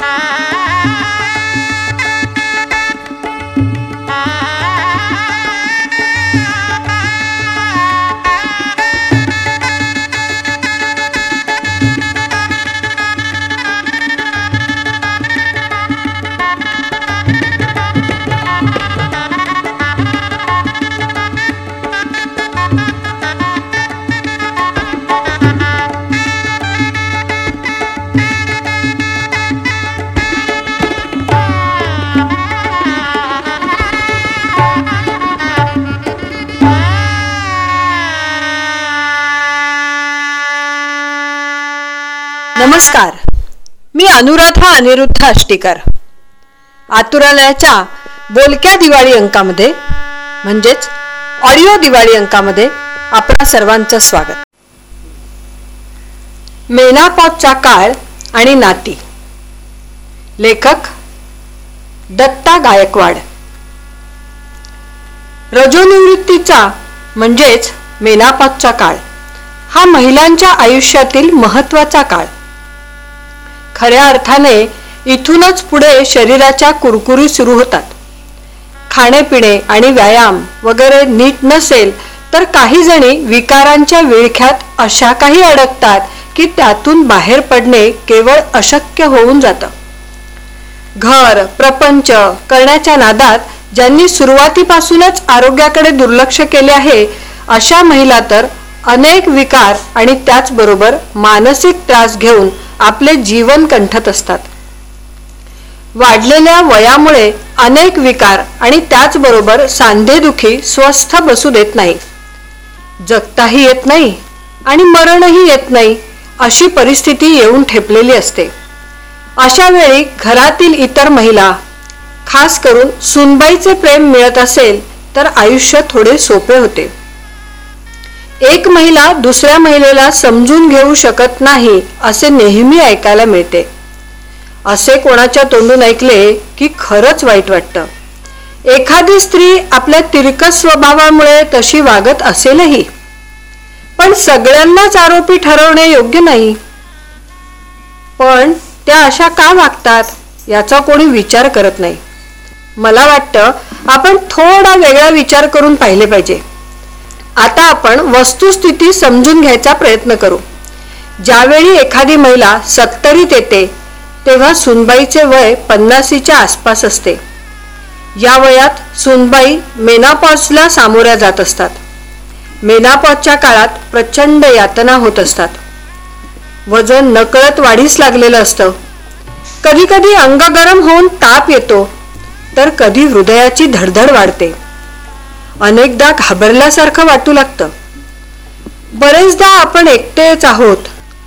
time. नमस्कार. मी अनुराधा अनिरुद्ध आष्टीकर. आतुरालयाच्या बोलक्या दिवाळी अंकामध्ये म्हणजेच ऑडिओ दिवाळी अंकामध्ये आपणा सर्वांचं स्वागत. मेनापॉपचा काळ आणि नाती. लेखक दत्ता गायकवाड. रजोनिवृत्तीचा म्हणजेच मेनापॉपचा काळ हा महिलांच्या आयुष्यातील महत्त्वाचा काळ. खऱ्या अर्थाने इथूनच पुढे शरीराच्या कुरकुरी सुरू होतात. खाणेपिणे आणि व्यायाम वगैरे नीट नसेल तर काही जणी विकारांच्या विळख्यात अशा काही अडकतात की त्यातून बाहेर पडणे केवळ अशक्य होऊन जातं. घर प्रपंच करण्याच्या नादात ज्यांनी सुरुवातीपासूनच आरोग्याकडे दुर्लक्ष केले आहे अशा महिला तर अनेक विकार आणि त्याचबरोबर मानसिक त्रास घेऊन आपले जीवन कंठत असतात. वाढलेल्या वयामुळे अनेक विकार आणि त्याचबरोबर सांधेदुखी स्वस्थ बसू देत नाही. जगताही येत नाही आणि मरणही येत नाही अशी परिस्थिती येऊन ठेपलेली असते. अशा वेळी घरातील इतर महिला खास करून सुनबाईचे प्रेम मिळत असेल तर आयुष्य थोडे सोपे होते. एक महिला दुसऱ्या महिलेला समजून घेऊ शकत नाही असे नेहमी ऐकायला मिळते. असे कोणाच्या तोंडून ऐकले की खरंच वाईट वाटतं. एखादी स्त्री आपल्या तिरकस स्वभावामुळे तशी वागत असेलही. पण सगळ्यांनाच आरोपी ठरवणे योग्य नाही. पण त्या अशा का वागतात याचा कोणी विचार करत नाही. मला वाटतं आपण थोडा वेगळा विचार करून पाहिले पाहिजे. आता आपण वस्तुस्थिती समजून घ्यायचा प्रयत्न करू. ज्यावेळी एखादी महिला सत्तरीत येते तेव्हा सुनबाईचे वय पन्नासीच्या आसपास असते. या वयात सुनबाई मेनापॉजला सामोऱ्या जात असतात. मेनापॉजच्या काळात प्रचंड यातना होत असतात. वजन नकळत वाढीस लागलेलं असतं. कधी कधी अंग गरम होऊन ताप येतो तर कधी हृदयाची धडधड वाढते. अनेकदा घाबरल्यासारखं वाटू लागतं. बरेचदा आपण एकटेच आहोत.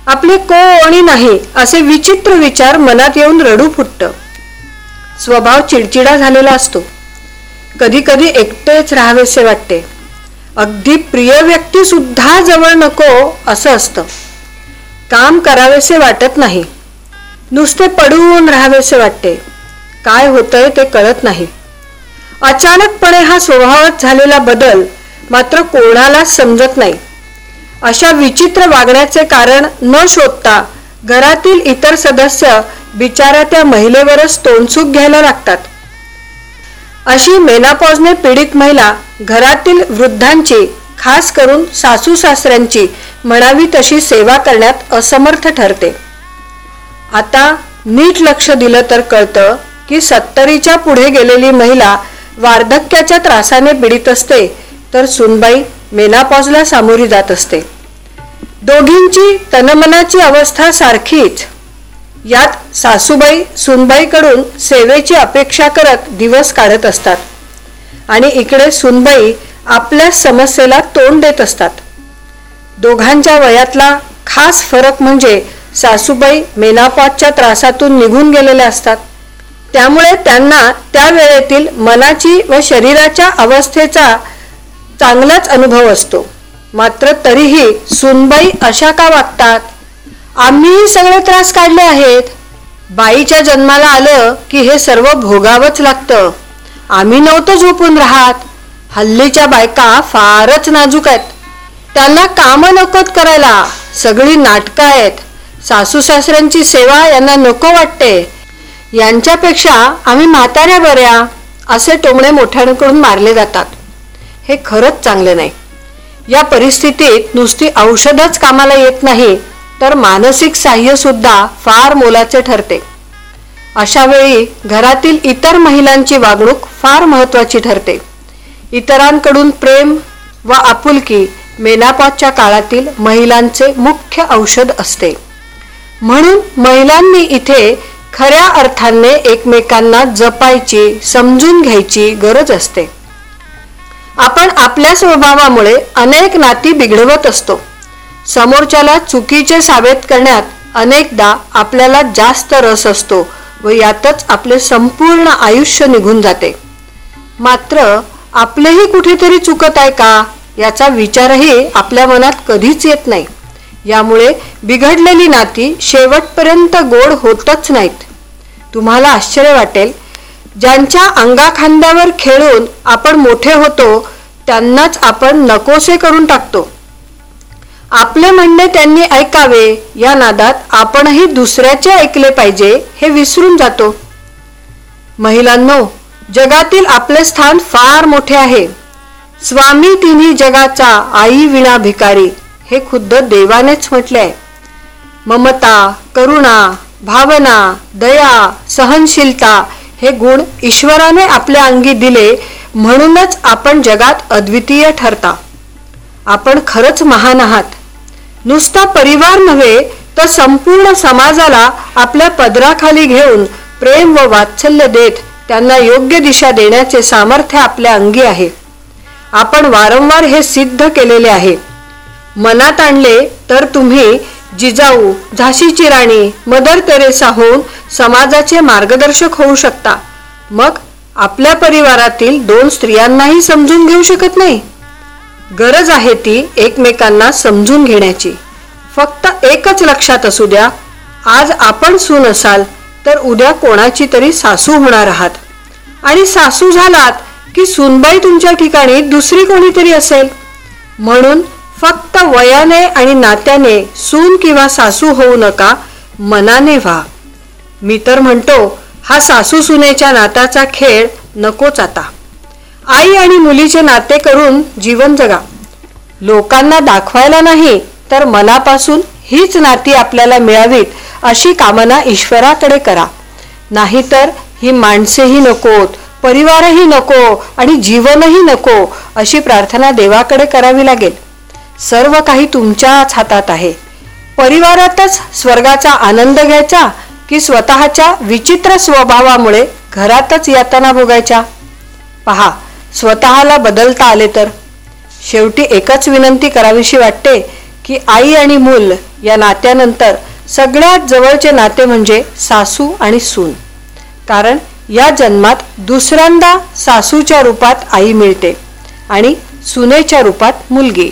आपले कोणी नाही असे विचित्र विचार मनात येऊन रडू फुटत. स्वभाव चिडचिडा झालेला असतो. कधी कधी एकटेच राहावेसे वाटते. अगदी प्रिय व्यक्ती सुद्धा जवळ नको असं असतं. काम करावेसे वाटत नाही. नुसते पडून राहावेसे वाटते. काय होतंय ते कळत नाही. अचानकपणे हा स्वभावात झालेला बदल मात्र कोणालाच समजत नाही. अशा विचित्र वागण्याचे कारण न शोधता घरातील इतर सदस्य बिचारा त्या महिलेवरच तोंडसूक घ्यायला लागतात. अशी मेनापॉजने पीडित महिला घरातील वृद्धांची खास करून सासू सासऱ्यांची म्हणावी तशी सेवा करण्यात असमर्थ ठरते. आता नीट लक्ष दिलं तर कळतं की सत्तरीच्या पुढे गेलेली महिला वार्धक्याच्या त्रासाने पीडित असते तर सुनबाई मेनापॉजला सामोरी जात असते. दोघींची तनमनाची अवस्था सारखीच. यात सासूबाई सुनबाईकडून सेवेची अपेक्षा करत दिवस काढत असतात. आणि इकडे सुनबाई आपल्या समस्येला तोंड देत असतात. दोघांच्या वयातला खास फरक म्हणजे सासूबाई मेनापॉजच्या त्रासातून निघून गेलेल्या असतात. त्यामुळे त्यांना त्या वेळेतील मनाची व शरीराच्या अवस्थेचा चांगलाच अनुभव असतो. मात्र तरीही सुनबाई अशा का वागतात? आम्हीही सगळे त्रास काढले आहेत. बाईच्या जन्माला आलं की हे सर्व भोगावंच लागतं. आम्ही नव्हतं झोपून राहत. हल्लीच्या बायका फारच नाजूक आहेत. त्यांना कामं नकोत करायला सगळी नाटकं आहेत. सासू सासऱ्यांची सेवा यांना नको वाटते. यांच्यापेक्षा आम्ही म्हाताऱ्या बऱ्या असे टोमणे मोठ्यांकडून मारले जातात. हे खरंच चांगले नाही. या परिस्थितीत नुसती औषधच कामाला येत नाही तर मानसिक साह्य सुद्धा फार मोलाचे ठरते. अशा वेळी घरातील इतर महिलांची वागणूक फार महत्वाची ठरते. इतरांकडून प्रेम व आपुलकी मेनापाच्या काळातील महिलांचे मुख्य औषध असते. म्हणून महिलांनी इथे खऱ्या अर्थाने एकमेकांना जपायची समजून घ्यायची गरज असते. आपण आपल्या स्वभावामुळे अनेक नाती बिघडवत असतो. समोरच्याला चुकीचे सावेत करण्यात अनेकदा आपल्याला जास्त रस असतो व यातच आपले संपूर्ण आयुष्य निघून जाते. मात्र आपलेही कुठेतरी चुकत आहे का? याचा विचारही आपल्या मनात कधीच येत नाही. यामुळे बिघडलेली नाती शेवटपर्यंत गोड होतच नाहीत. तुम्हाला आश्चर्य वाटेल ज्यांच्या अंगाखांद्यावर खेळून आपण मोठे होतो त्यांनाच आपण नकोसे करून टाकतो. आपले म्हणणे त्यांनी ऐकावे या नादात आपणही दुसऱ्याचे ऐकले पाहिजे हे विसरून जातो. महिलांनो जगातील आपले स्थान फार मोठे आहे. स्वामी तिन्ही जगाचा आई विणा भिकारी. हे खुद्द देवानेच म्हटले आहे ममता करुणा भावना दया सहनशीलता हे गुण ईश्वराने आपल्या अंगी दिले म्हणूनच आपण जगात अद्वितीय ठरता. आपण खरंच महान आहात. नुसता परिवार नव्हे तर संपूर्ण समाजाला आपल्या पदराखाली घेऊन प्रेम व वात्सल्य देत त्यांना योग्य दिशा देण्याचे सामर्थ्य आपल्या अंगी आहे. आपण वारंवार हे सिद्ध केलेले आहे. मनात आणले तर तुम्ही जिजाऊ झाशीची राणी मदर तेरेसा होऊन समाजाचे मार्गदर्शक होऊ शकता. मग आपल्या परिवारातील दोन स्त्रियांनाही समजून घेऊ शकत नाही? गरज आहे ती एकमेकांना समजून घेण्याची. फक्त एकच लक्षात असू द्या आज आपण सून असाल तर उद्या कोणाची तरी सासू होणार आहात. आणि सासू झालात की सुनबाई तुमच्या ठिकाणी दुसरी कोणीतरी असेल? म्हणून फक्त वयाने आणि नात्याने सून किंवा सासू होऊ नका मनाने व्हा. मी तर म्हणतो हा सासू सुनेच्या नाताचा खेळ नकोच आता. आई आणि मुलीचे नाते करून जीवन जगा. लोकांना दाखवायला नाही तर मनापासून हीच नाती आपल्याला मिळावीत अशी कामना ईश्वराकडे करा. नाहीतर ही माणसेही नकोत परिवारही नको आणि जीवनही नको अशी प्रार्थना देवाकडे करावी लागेल. सर्व काही तुमच्याच हातात आहे. परिवारातच स्वर्गाचा आनंद घ्यायचा की स्वतःच्या विचित्र स्वभावामुळे घरातच यातना भोगायच्या? पहा स्वतःला बदलता आले तर? शेवटी एकच विनंती करावीशी वाटते की आई आणि मूल या नात्यानंतर सगळ्यात जवळचे नाते म्हणजे सासू आणि सून. कारण या जन्मात दुसऱ्यांदा सासूच्या रूपात आई मिळते आणि सुनेच्या रूपात मुलगी.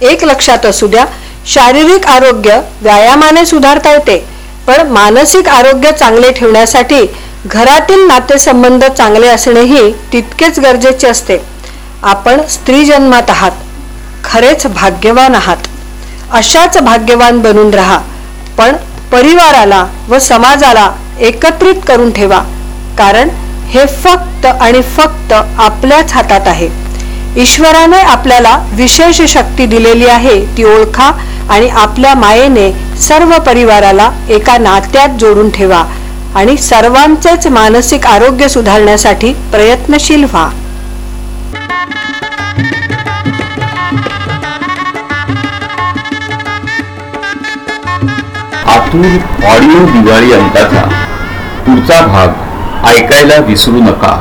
एक लक्षात असू द्या शारीरिक आरोग्य व्यायामाने सुधारता येते पण मानसिक आरोग्य चांगले ठेवण्यासाठी घरातील नातेसंबंध चांगले असणेही तितकेच गरजेचे असते. आपण स्त्री जन्मात आहात खरेच भाग्यवान आहात. अशाच भाग्यवान बनून राहा पण परिवाराला व समाजाला एकत्रित करून ठेवा कारण हे फक्त आणि फक्त आपल्याच हातात आहे. ईश्वराने आपल्याला विशेष शक्ती दिलेली आहे ती ओळखा आणि आपल्या मायेने सर्व परिवाराला एका नात्यात जोडून ठेवा आणि सर्वांचेच मानसिक आरोग्य सुधारण्यासाठी प्रयत्नशील व्हा. आतूर ऑडिओ दिवाळी अंकाचा पुढचा भाग ऐकायला विसरू नका.